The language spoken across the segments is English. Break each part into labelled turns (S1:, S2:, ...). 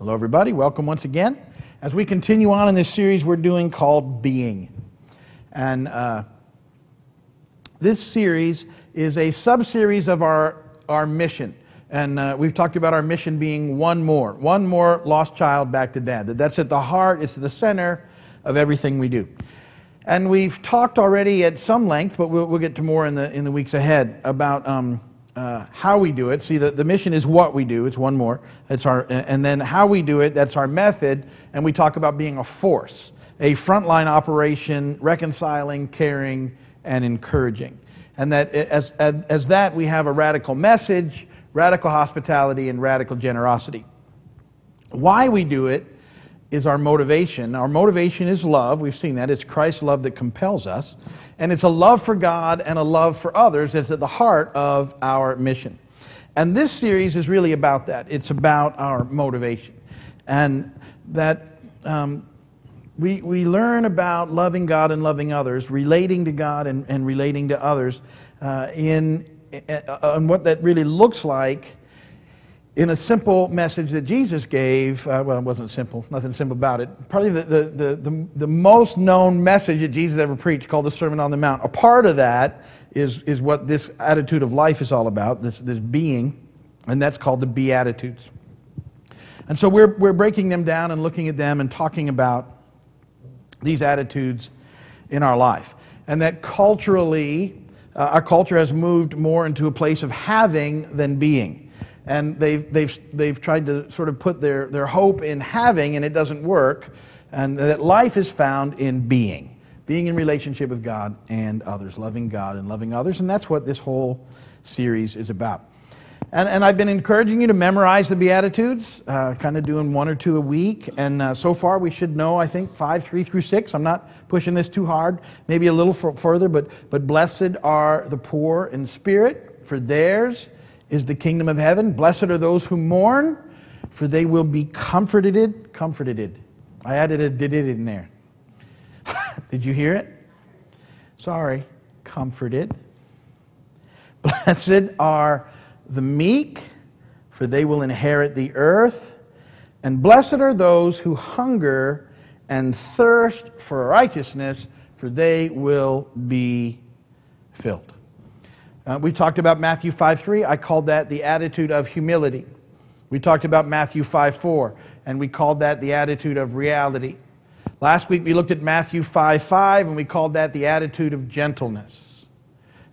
S1: Hello, everybody. Welcome once again. As we continue on in this series we're doing called Being. And uh, this series is a sub series of our, our mission. And uh, we've talked about our mission being one more, one more lost child back to dad. That that's at the heart, it's the center of everything we do. And we've talked already at some length, but we'll, we'll get to more in the, in the weeks ahead about um, uh, how we do it. See, the, the mission is what we do. It's one more. It's our, and then how we do it, that's our method. And we talk about being a force, a frontline operation, reconciling, caring, and encouraging. And that as, as, as that, we have a radical message, radical hospitality, and radical generosity. Why we do it is our motivation. Our motivation is love. We've seen that. It's Christ's love that compels us. And it's a love for God and a love for others that's at the heart of our mission. And this series is really about that. It's about our motivation. And that um, we, we learn about loving God and loving others, relating to God and, and relating to others, uh, in, uh, and what that really looks like in a simple message that Jesus gave. Uh, well, it wasn't simple, nothing simple about it. Probably the, the, the, the, the most known message that Jesus ever preached, called the Sermon on the Mount. A part of that is, is what this attitude of life is all about, this, this being, and that's called the Beatitudes. And so we're, we're breaking them down and looking at them and talking about these attitudes in our life. And that culturally, uh, our culture has moved more into a place of having than being and they've, they've, they've tried to sort of put their, their hope in having, and it doesn't work, and that life is found in being, being in relationship with God and others, loving God and loving others, and that's what this whole series is about. And, and I've been encouraging you to memorize the Beatitudes, uh, kind of doing one or two a week. And uh, so far, we should know, I think, five, three through six. I'm not pushing this too hard, maybe a little further, but, but blessed are the poor in spirit, for theirs is the kingdom of heaven. Blessed are those who mourn, for they will be comforted. Comforted. I added a did it in there. Did you hear it? Sorry. Comforted. Blessed are the meek, for they will inherit the earth. And blessed are those who hunger and thirst for righteousness, for they will be filled. Uh, we talked about Matthew 5 3. I called that the attitude of humility. We talked about Matthew 5 4, and we called that the attitude of reality. Last week we looked at Matthew 5 5, and we called that the attitude of gentleness.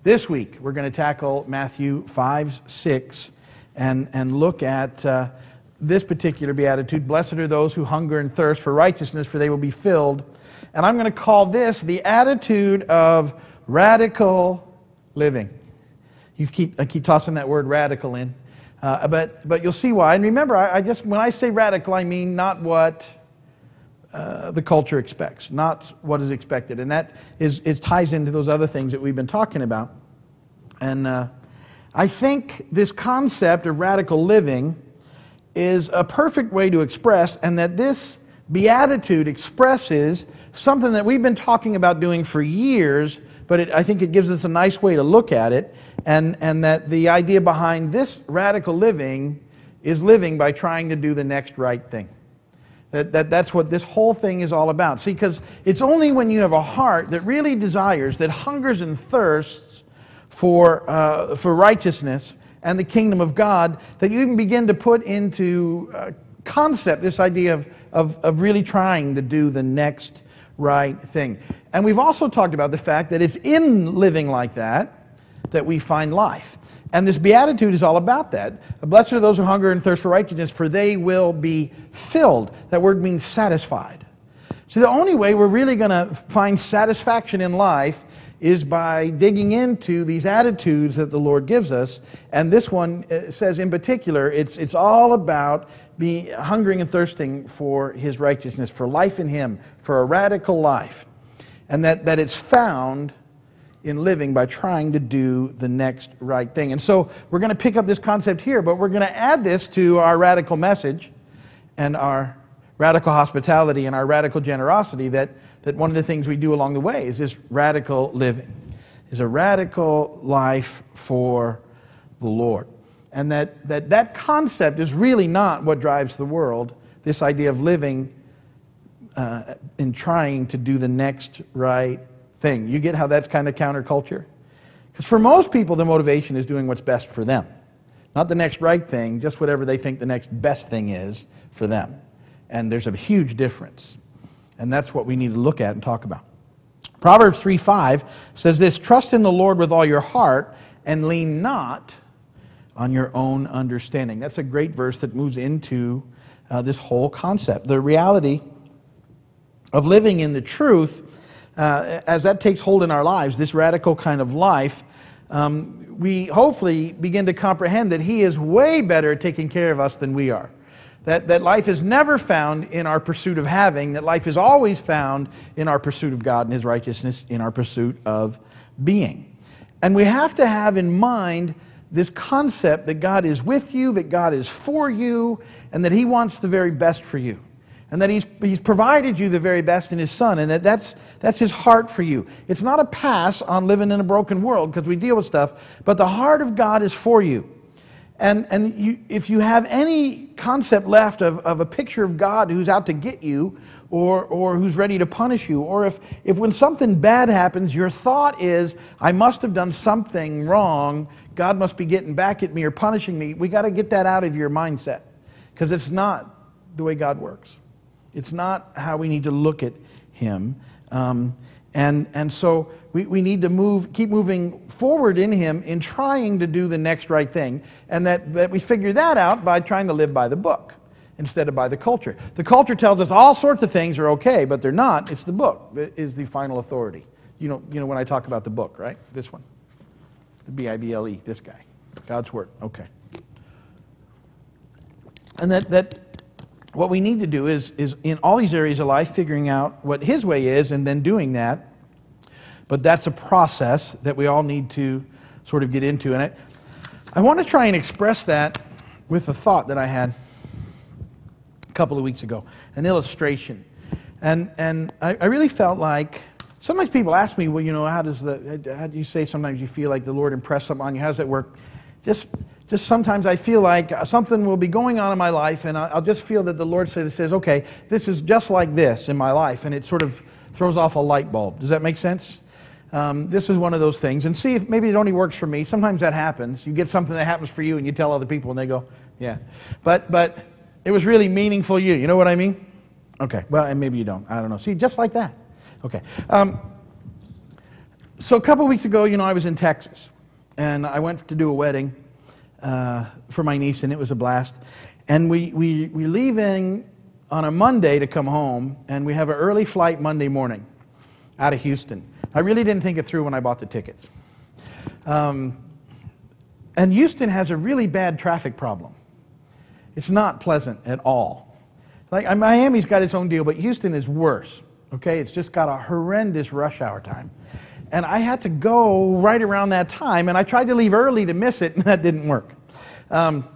S1: This week we're going to tackle Matthew 5 6 and, and look at uh, this particular beatitude. Blessed are those who hunger and thirst for righteousness, for they will be filled. And I'm going to call this the attitude of radical living. You keep, I keep tossing that word radical in. Uh, but, but you'll see why. And remember, I, I, just, when I say radical, I mean not what uh, the culture expects, not what is expected. And that is, it ties into those other things that we've been talking about. And uh, I think this concept of radical living is a perfect way to express, and that this beatitude expresses something that we've been talking about doing for years, but it, I think it gives us a nice way to look at it and, and that the idea behind this radical living is living by trying to do the next right thing. That, that, that's what this whole thing is all about. See, because it's only when you have a heart that really desires, that hungers and thirsts for, uh, for righteousness and the kingdom of God, that you can begin to put into uh, concept this idea of, of, of really trying to do the next right thing. And we've also talked about the fact that it's in living like that that we find life. And this beatitude is all about that. Blessed are those who hunger and thirst for righteousness, for they will be filled. That word means satisfied. So the only way we're really going to find satisfaction in life is by digging into these attitudes that the Lord gives us. And this one uh, says in particular, it's, it's all about be hungering and thirsting for his righteousness, for life in him, for a radical life. And that, that it's found in living by trying to do the next right thing. And so we're going to pick up this concept here, but we're going to add this to our radical message and our radical hospitality and our radical generosity that, that one of the things we do along the way is this radical living, is a radical life for the Lord. And that, that that concept is really not what drives the world. this idea of living uh, in trying to do the next right thing. You get how that's kind of counterculture? Because for most people, the motivation is doing what's best for them. Not the next right thing, just whatever they think the next best thing is for them. And there's a huge difference. And that's what we need to look at and talk about. Proverbs 3 5 says this Trust in the Lord with all your heart and lean not on your own understanding. That's a great verse that moves into uh, this whole concept. The reality of living in the truth, uh, as that takes hold in our lives, this radical kind of life, um, we hopefully begin to comprehend that He is way better at taking care of us than we are. That, that life is never found in our pursuit of having, that life is always found in our pursuit of God and His righteousness, in our pursuit of being. And we have to have in mind this concept that God is with you, that God is for you, and that He wants the very best for you. And that he's, he's provided you the very best in his son and that that's, that's his heart for you. It's not a pass on living in a broken world because we deal with stuff but the heart of god is for you. And, and you, if you have any concept left of, of a picture of god who's out to get you or, or who's ready to punish you. Or if, if when something bad happens your thought is i must have done something wrong. God must be getting back at me or punishing me. We got to get that out of your mindset because it's not the way god works. It's not how we need to look at him. Um, and, and so we, we need to move, keep moving forward in him in trying to do the next right thing. And that, that we figure that out by trying to live by the book instead of by the culture. The culture tells us all sorts of things are okay, but they're not. It's the book that is the final authority. You know, you know when I talk about the book, right? This one. The B I B L E, this guy. God's Word. Okay. And that, that what we need to do is, is in all these areas of life, figuring out what His way is and then doing that. But that's a process that we all need to sort of get into. And I, I want to try and express that with a thought that I had couple of weeks ago an illustration. And, and I, I really felt like sometimes people ask me, well, you know, how does the, how do you say sometimes you feel like the Lord impressed something on you? How does that work? Just just sometimes I feel like something will be going on in my life, and I'll just feel that the Lord says, okay, this is just like this in my life, and it sort of throws off a light bulb. Does that make sense? Um, this is one of those things. And see if maybe it only works for me. Sometimes that happens. You get something that happens for you, and you tell other people, and they go, yeah. But, but it was really meaningful you. You know what I mean? Okay, well, and maybe you don't. I don't know. See, just like that. Okay. Um, so a couple weeks ago, you know, I was in Texas, and I went to do a wedding uh, for my niece, and it was a blast. And we, we, we leaving on a Monday to come home, and we have an early flight Monday morning out of Houston. I really didn't think it through when I bought the tickets. Um, and Houston has a really bad traffic problem. It's not pleasant at all. Like Miami's got its own deal, but Houston is worse. Okay, it's just got a horrendous rush hour time and I had to go right around that time, and I tried to leave early to miss it, and that didn't work. Um,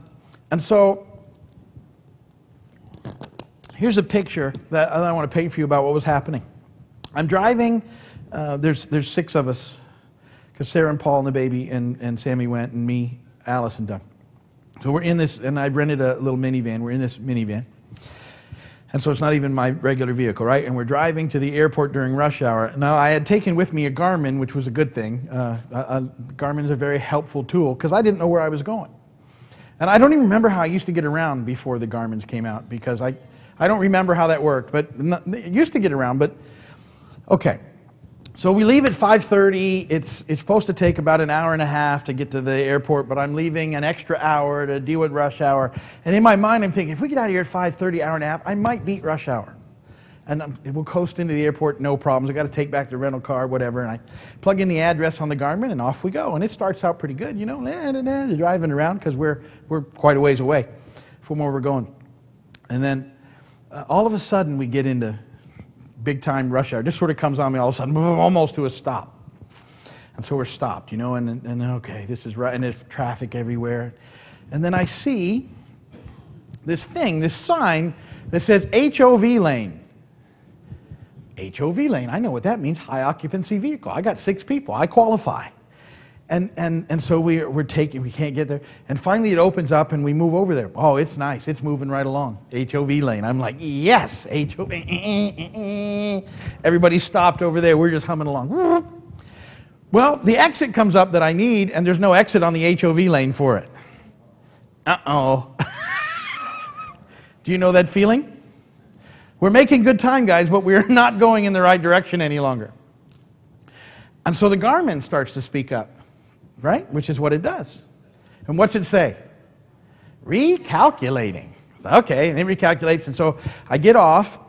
S1: and so, here's a picture that I want to paint for you about what was happening. I'm driving, uh, there's, there's six of us, because Sarah and Paul and the baby and, and Sammy went, and me, Alice, and Doug. So we're in this, and I've rented a little minivan. We're in this minivan. And so it's not even my regular vehicle, right? And we're driving to the airport during rush hour. Now, I had taken with me a Garmin, which was a good thing. Uh, a, Garmin's a very helpful tool because I didn't know where I was going. And I don't even remember how I used to get around before the Garmin's came out because I, I don't remember how that worked. But it used to get around, but okay. So we leave at 5:30. It's it's supposed to take about an hour and a half to get to the airport, but I'm leaving an extra hour to deal with rush hour. And in my mind, I'm thinking, if we get out of here at 5:30, hour and a half, I might beat rush hour, and we'll coast into the airport, no problems. I got to take back the rental car, whatever, and I plug in the address on the Garmin, and off we go. And it starts out pretty good, you know, nah, nah, nah, driving around because we're we're quite a ways away from where we're going. And then uh, all of a sudden, we get into big time rush hour. Just sort of comes on me all of a sudden, almost to a stop. And so we're stopped, you know, and, and okay, this is right, and there's traffic everywhere. And then I see this thing, this sign that says HOV lane. HOV lane, I know what that means high occupancy vehicle. I got six people, I qualify. And, and, and so we, we're taking, we can't get there. And finally it opens up and we move over there. Oh, it's nice. It's moving right along. HOV lane. I'm like, yes, HOV. Everybody stopped over there. We're just humming along. Well, the exit comes up that I need, and there's no exit on the HOV lane for it. Uh oh. Do you know that feeling? We're making good time, guys, but we're not going in the right direction any longer. And so the Garmin starts to speak up right? Which is what it does. And what's it say? Recalculating. Okay, and it recalculates, and so I get off,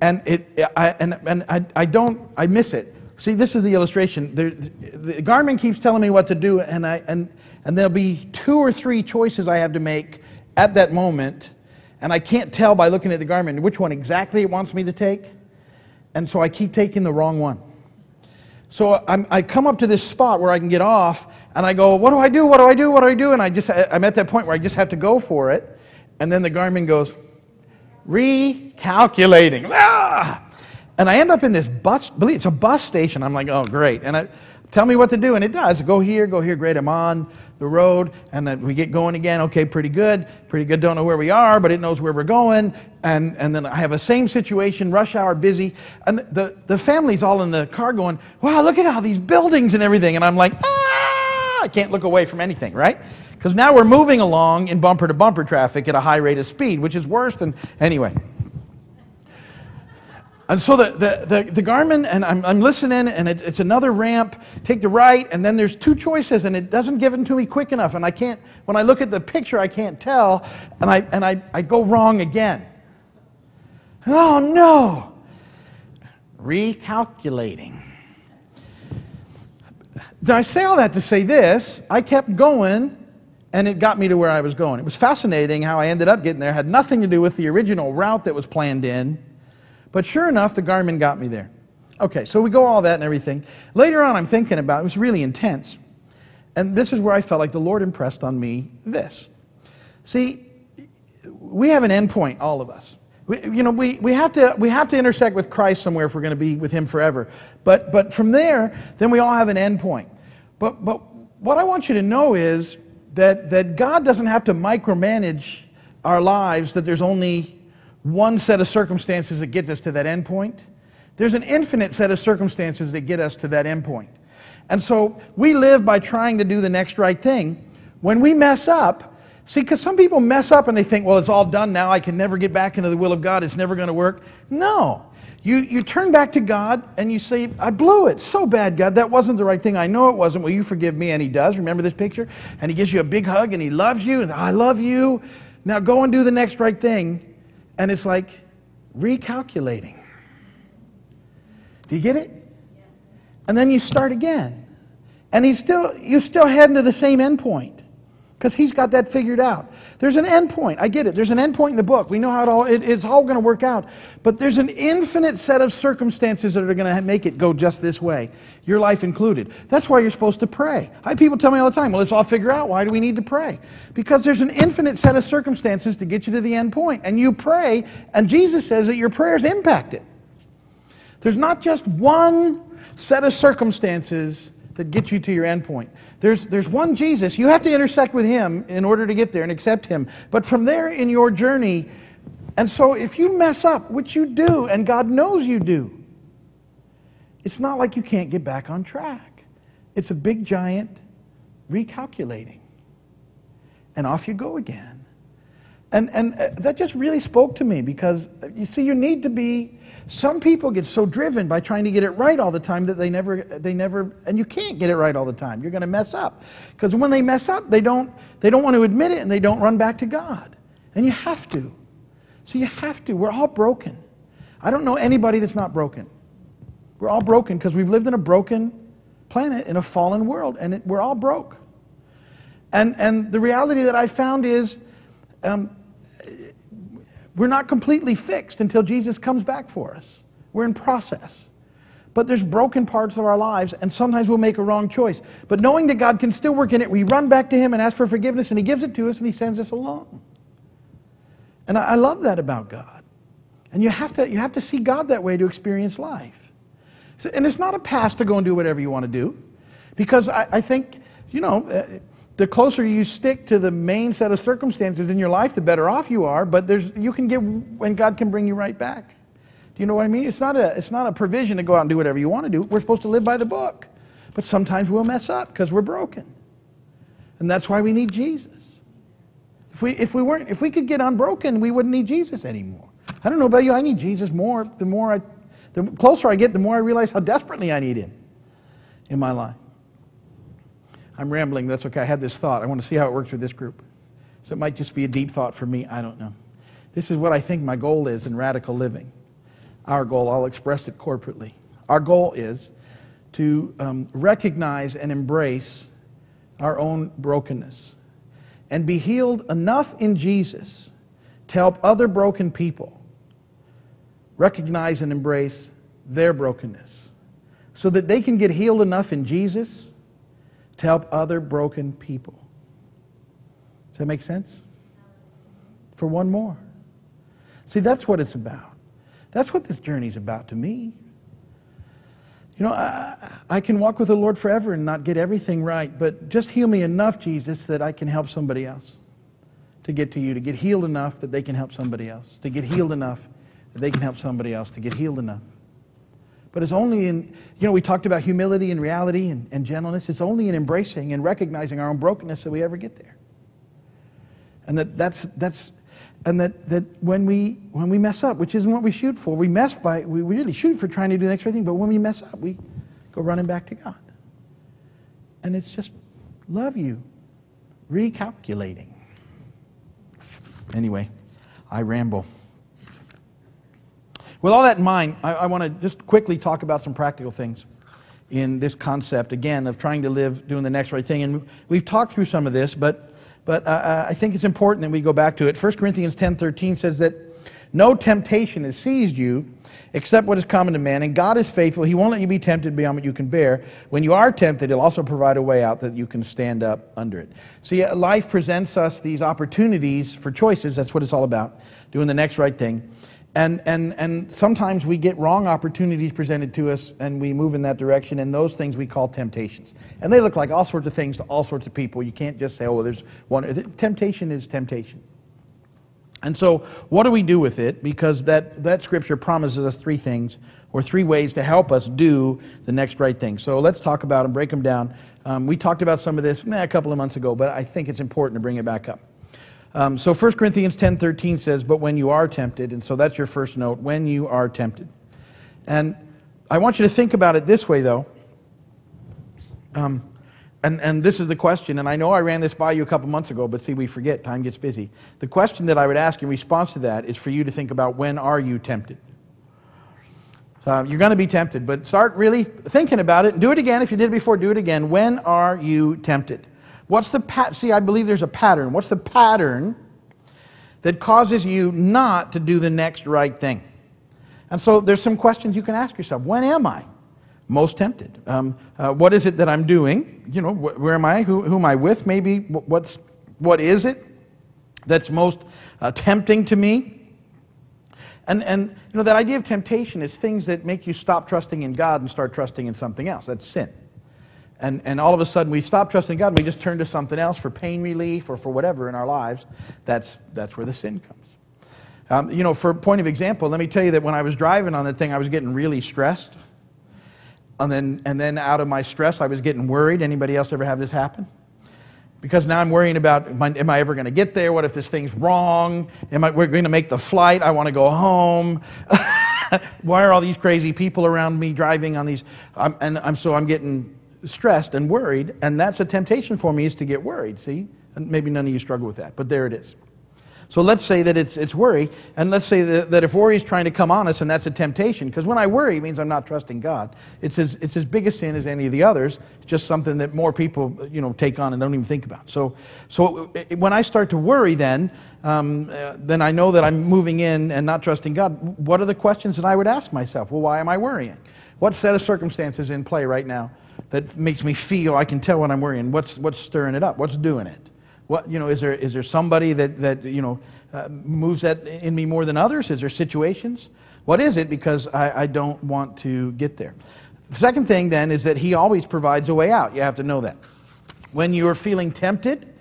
S1: and it, I, and, and I, I don't, I miss it. See, this is the illustration. The, the Garmin keeps telling me what to do, and, I, and, and there'll be two or three choices I have to make at that moment, and I can't tell by looking at the Garmin which one exactly it wants me to take, and so I keep taking the wrong one. So I'm, i come up to this spot where I can get off, and I go, What do I do? What do I do? What do I do? And I just, I'm at that point where I just have to go for it. And then the Garmin goes, Recalculating. Ah! And I end up in this bus, believe it's a bus station. I'm like, Oh, great. And I, tell me what to do. And it does. Go here, go here, great. I'm on the road. And then we get going again. Okay, pretty good. Pretty good. Don't know where we are, but it knows where we're going. And, and then I have a same situation, rush hour, busy. And the, the family's all in the car going, wow, look at all these buildings and everything. And I'm like, ah, I can't look away from anything, right? Because now we're moving along in bumper to bumper traffic at a high rate of speed, which is worse than, anyway. And so the, the, the, the Garmin, and I'm, I'm listening, and it, it's another ramp, take the right, and then there's two choices, and it doesn't give them to me quick enough. And I can't, when I look at the picture, I can't tell, and I, and I, I go wrong again. Oh no! Recalculating. Now, I say all that to say this I kept going, and it got me to where I was going. It was fascinating how I ended up getting there. It had nothing to do with the original route that was planned in but sure enough, the Garmin got me there. Okay, so we go all that and everything. Later on, I'm thinking about it, it was really intense. And this is where I felt like the Lord impressed on me this. See, we have an endpoint, all of us. We, you know, we, we, have to, we have to intersect with Christ somewhere if we're going to be with Him forever. But, but from there, then we all have an endpoint. But, but what I want you to know is that, that God doesn't have to micromanage our lives, that there's only one set of circumstances that gets us to that end point. There's an infinite set of circumstances that get us to that end point. And so we live by trying to do the next right thing. When we mess up, see, because some people mess up and they think, well, it's all done now. I can never get back into the will of God. It's never going to work. No. You, you turn back to God and you say, I blew it so bad, God. That wasn't the right thing. I know it wasn't. Will you forgive me? And He does. Remember this picture? And He gives you a big hug and He loves you. And I love you. Now go and do the next right thing. And it's like recalculating. Do you get it? And then you start again. And he's still, you're still heading to the same endpoint because he's got that figured out. There's an endpoint. I get it. There's an endpoint in the book. We know how it all, it, it's all going to work out. But there's an infinite set of circumstances that are going to make it go just this way, your life included. That's why you're supposed to pray. I people tell me all the time, well, let's all figure out why do we need to pray? Because there's an infinite set of circumstances to get you to the end point. And you pray, and Jesus says that your prayers impact it. There's not just one set of circumstances that get you to your end point. There's, there's one Jesus. You have to intersect with him in order to get there and accept him. But from there in your journey, and so if you mess up, which you do, and God knows you do, it's not like you can't get back on track. It's a big giant recalculating. And off you go again. And, and uh, that just really spoke to me because uh, you see, you need to be some people get so driven by trying to get it right all the time that they never, they never, and you can't get it right all the time. You're going to mess up. Because when they mess up, they don't, they don't want to admit it and they don't run back to God. And you have to. So you have to. We're all broken. I don't know anybody that's not broken. We're all broken because we've lived in a broken planet, in a fallen world, and it, we're all broke. And, and the reality that I found is um, we're not completely fixed until Jesus comes back for us. We're in process. But there's broken parts of our lives, and sometimes we'll make a wrong choice. But knowing that God can still work in it, we run back to Him and ask for forgiveness, and He gives it to us, and He sends us along. And I, love that about God. And you have to, you have to see God that way to experience life. So, and it's not a pass to go and do whatever you want to do, because I, I think you know, uh, the closer you stick to the main set of circumstances in your life, the better off you are. But there's, you can get, when God can bring you right back. Do you know what I mean? It's not, a, it's not a provision to go out and do whatever you want to do. We're supposed to live by the book. But sometimes we'll mess up because we're broken. And that's why we need Jesus. If we, if we weren't, if we could get unbroken, we wouldn't need Jesus anymore. I don't know about you, I need Jesus more. The more I, the closer I get, the more I realize how desperately I need him in my life. I'm rambling, that's okay. I had this thought. I want to see how it works with this group. So it might just be a deep thought for me. I don't know. This is what I think my goal is in radical living. Our goal, I'll express it corporately. Our goal is to um, recognize and embrace our own brokenness and be healed enough in Jesus to help other broken people recognize and embrace their brokenness so that they can get healed enough in Jesus to help other broken people. Does that make sense? For one more. See, that's what it's about. That's what this journey's about to me. You know, I, I, can walk with the Lord forever and not get everything right, but just heal me enough, Jesus, that I can help somebody else to get to you, to get healed enough that they can help somebody else, to get healed enough that they can help somebody else, to get healed enough. But it's only in, you know, we talked about humility and reality and, and gentleness. It's only in embracing and recognizing our own brokenness that we ever get there. And that, that's, that's, and that, that when, we, when we mess up, which isn't what we shoot for, we mess by, we really shoot for trying to do the next right thing, but when we mess up, we go running back to God. And it's just love you, recalculating. Anyway, I ramble. With all that in mind, I, I want to just quickly talk about some practical things in this concept, again, of trying to live doing the next right thing. And we've talked through some of this, but, but uh, I think it's important that we go back to it. 1 Corinthians 10.13 says that no temptation has seized you except what is common to man, and God is faithful. He won't let you be tempted beyond what you can bear. When you are tempted, He'll also provide a way out that you can stand up under it. See, life presents us these opportunities for choices. That's what it's all about, doing the next right thing. And, and, and sometimes we get wrong opportunities presented to us and we move in that direction, and those things we call temptations. And they look like all sorts of things to all sorts of people. You can't just say, oh, there's one. Temptation is temptation. And so, what do we do with it? Because that, that scripture promises us three things, or three ways to help us do the next right thing. So, let's talk about them, break them down. Um, we talked about some of this a couple of months ago, but I think it's important to bring it back up. Um, so 1 Corinthians 10.13 says, but when you are tempted, and so that's your first note, when you are tempted. And I want you to think about it this way, though. Um, and, and this is the question, and I know I ran this by you a couple months ago, but see, we forget, time gets busy. The question that I would ask in response to that is for you to think about when are you tempted? So you're going to be tempted, but start really thinking about it. And do it again. If you did it before, do it again. When are you tempted? What's the pat? See, I believe there's a pattern. What's the pattern that causes you not to do the next right thing? And so there's some questions you can ask yourself. When am I most tempted? Um, uh, what is it that I'm doing? You know, wh- where am I? Who, who am I with? Maybe what's what is it that's most uh, tempting to me? And, and you know that idea of temptation is things that make you stop trusting in God and start trusting in something else. That's sin. And, and all of a sudden we stop trusting God and we just turn to something else for pain relief or for whatever in our lives. That's, that's where the sin comes. Um, you know, for point of example, let me tell you that when I was driving on that thing, I was getting really stressed. And then, and then out of my stress, I was getting worried. Anybody else ever have this happen? Because now I'm worrying about am I, am I ever going to get there? What if this thing's wrong? Am I we're going to make the flight? I want to go home. Why are all these crazy people around me driving on these? Um, and I'm, so I'm getting stressed and worried, and that's a temptation for me is to get worried, see? And maybe none of you struggle with that, but there it is. So let's say that it's, it's worry, and let's say that, that if worry is trying to come on us and that's a temptation, because when I worry, it means I'm not trusting God. It's as, it's as big a sin as any of the others. It's just something that more people you know, take on and don't even think about. So, so when I start to worry, then, um, uh, then I know that I'm moving in and not trusting God. What are the questions that I would ask myself? Well, why am I worrying? What set of circumstances in play right now that makes me feel I can tell when I'm worrying. What's, what's stirring it up? What's doing it? What, you know, is, there, is there somebody that, that you know, uh, moves that in me more than others? Is there situations? What is it? Because I, I don't want to get there. The second thing then is that he always provides a way out. You have to know that. When you're feeling tempted,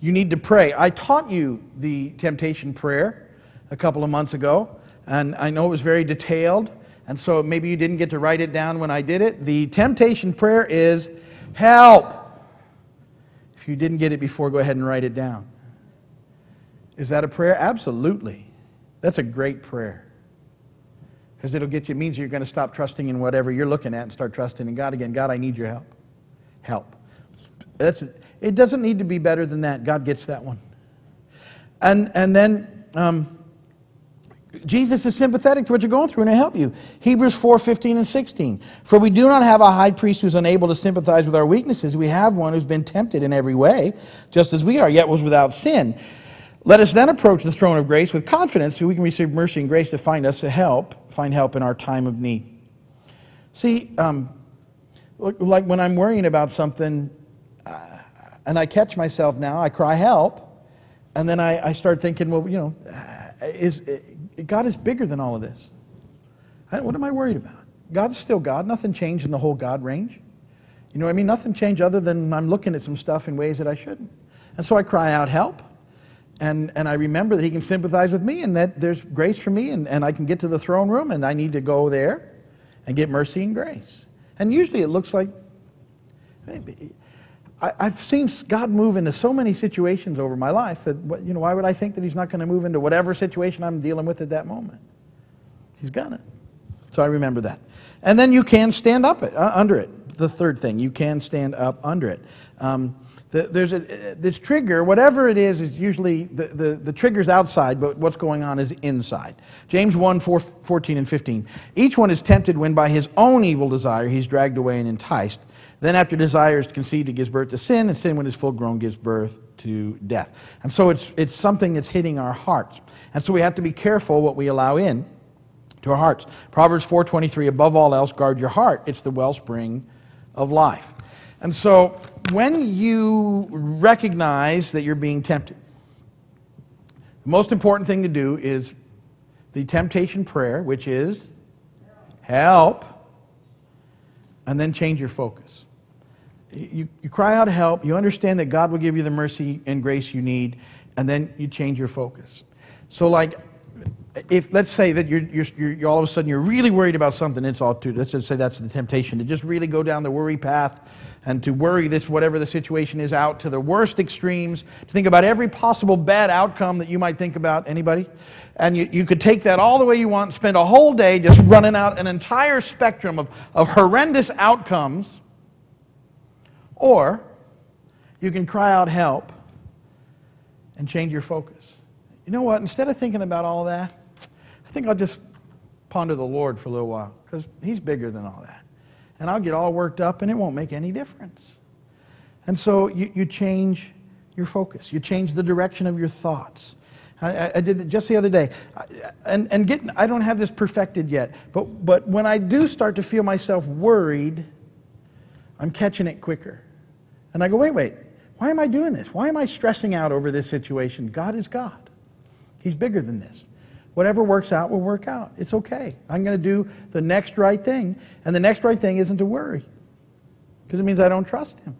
S1: you need to pray. I taught you the temptation prayer a couple of months ago, and I know it was very detailed, and so maybe you didn't get to write it down when I did it. The temptation prayer is help. If you didn't get it before, go ahead and write it down. Is that a prayer? Absolutely. That's a great prayer. Because it'll get you, it means you're going to stop trusting in whatever you're looking at and start trusting in God again. God, I need your help. Help. That's, it doesn't need to be better than that. God gets that one. And, and then um, Jesus is sympathetic to what you're going through and he'll help you. Hebrews 4 15 and 16. For we do not have a high priest who's unable to sympathize with our weaknesses. We have one who's been tempted in every way, just as we are, yet was without sin. Let us then approach the throne of grace with confidence so we can receive mercy and grace to find us a help, find help in our time of need. See, um, like when I'm worrying about something uh, and I catch myself now, I cry help, and then I, I start thinking, well, you know, uh, is, God is bigger than all of this. I, what am I worried about? God's still God. Nothing changed in the whole God range. You know what I mean? Nothing changed other than I'm looking at some stuff in ways that I shouldn't. And so I cry out, help. And, and I remember that he can sympathize with me and that there's grace for me and, and I can get to the throne room and I need to go there and get mercy and grace. And usually it looks like, I, have seen God move into so many situations over my life that, you know, why would I think that he's not going to move into whatever situation I'm dealing with at that moment? He's gonna. So I remember that. And then you can stand up it, uh, under it. The third thing, you can stand up under it. Um, the, there's a, this trigger, whatever it is, is usually the, the, the trigger's outside, but what's going on is inside. James 1 4, 14 and 15. Each one is tempted when by his own evil desire he's dragged away and enticed. Then, after desire is conceived, it gives birth to sin, and sin, when it's full grown, gives birth to death. And so it's, it's something that's hitting our hearts. And so we have to be careful what we allow in to our hearts. Proverbs 4.23, above all else, guard your heart. It's the wellspring of life. And so when you recognize that you're being tempted, the most important thing to do is the temptation prayer, which is help, and then change your focus. You, you cry out help, you understand that God will give you the mercy and grace you need, and then you change your focus. So, like, if let's say that you're, you're, you're, all of a sudden you're really worried about something, it's all too. Let's just say that's the temptation to just really go down the worry path and to worry this, whatever the situation is, out to the worst extremes, to think about every possible bad outcome that you might think about. Anybody? And you, you could take that all the way you want, spend a whole day just running out an entire spectrum of, of horrendous outcomes. Or you can cry out help and change your focus. You know what? Instead of thinking about all that, I think I'll just ponder the Lord for a little while because He's bigger than all that and I'll get all worked up and it won't make any difference. And so you, you change your focus, you change the direction of your thoughts. I, I did it just the other day. And, and getting, I don't have this perfected yet, but, but when I do start to feel myself worried, I'm catching it quicker. And I go, wait, wait, why am I doing this? Why am I stressing out over this situation? God is God, He's bigger than this. Whatever works out will work out. It's okay. I'm going to do the next right thing. And the next right thing isn't to worry because it means I don't trust Him.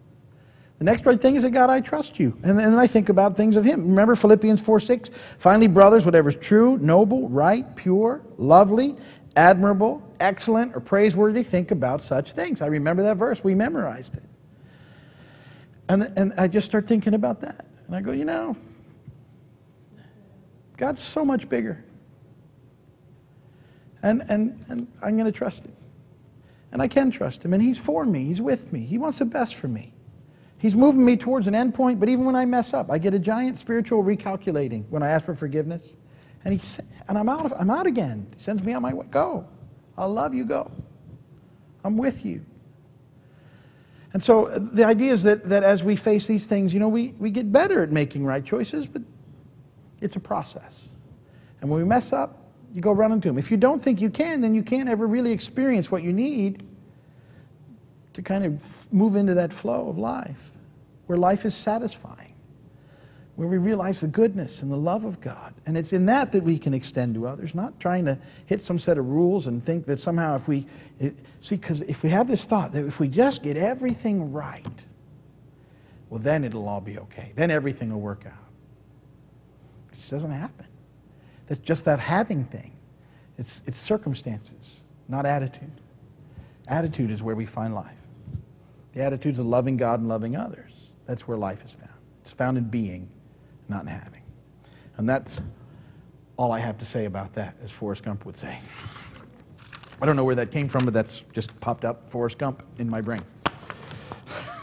S1: The next right thing is that God, I trust you. And then I think about things of Him. Remember Philippians 4 6? Finally, brothers, whatever is true, noble, right, pure, lovely, admirable, excellent, or praiseworthy, think about such things. I remember that verse. We memorized it. And, and I just start thinking about that. And I go, you know, God's so much bigger. And, and, and I'm going to trust him. And I can trust him. And he's for me. He's with me. He wants the best for me. He's moving me towards an end point, but even when I mess up, I get a giant spiritual recalculating when I ask for forgiveness. And, he, and I'm, out of, I'm out again. He sends me on my way. Go. I'll love you. Go. I'm with you. And so uh, the idea is that, that as we face these things, you know, we, we get better at making right choices, but it's a process. And when we mess up, you go run into him. If you don't think you can, then you can't ever really experience what you need to kind of move into that flow of life where life is satisfying, where we realize the goodness and the love of God. And it's in that that we can extend to others, not trying to hit some set of rules and think that somehow if we, it, see, because if we have this thought that if we just get everything right, well, then it'll all be okay. Then everything will work out. It just doesn't happen. That's just that having thing. It's, it's circumstances, not attitude. Attitude is where we find life. The attitudes of loving God and loving others. That's where life is found. It's found in being, not in having. And that's all I have to say about that, as Forrest Gump would say. I don't know where that came from, but that's just popped up, Forrest Gump, in my brain.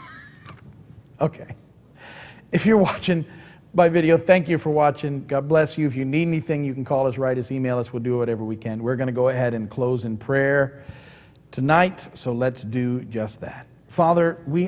S1: okay. If you're watching by video, thank you for watching. God bless you. If you need anything, you can call us, write us, email us. We'll do whatever we can. We're going to go ahead and close in prayer tonight, so let's do just that. Father, we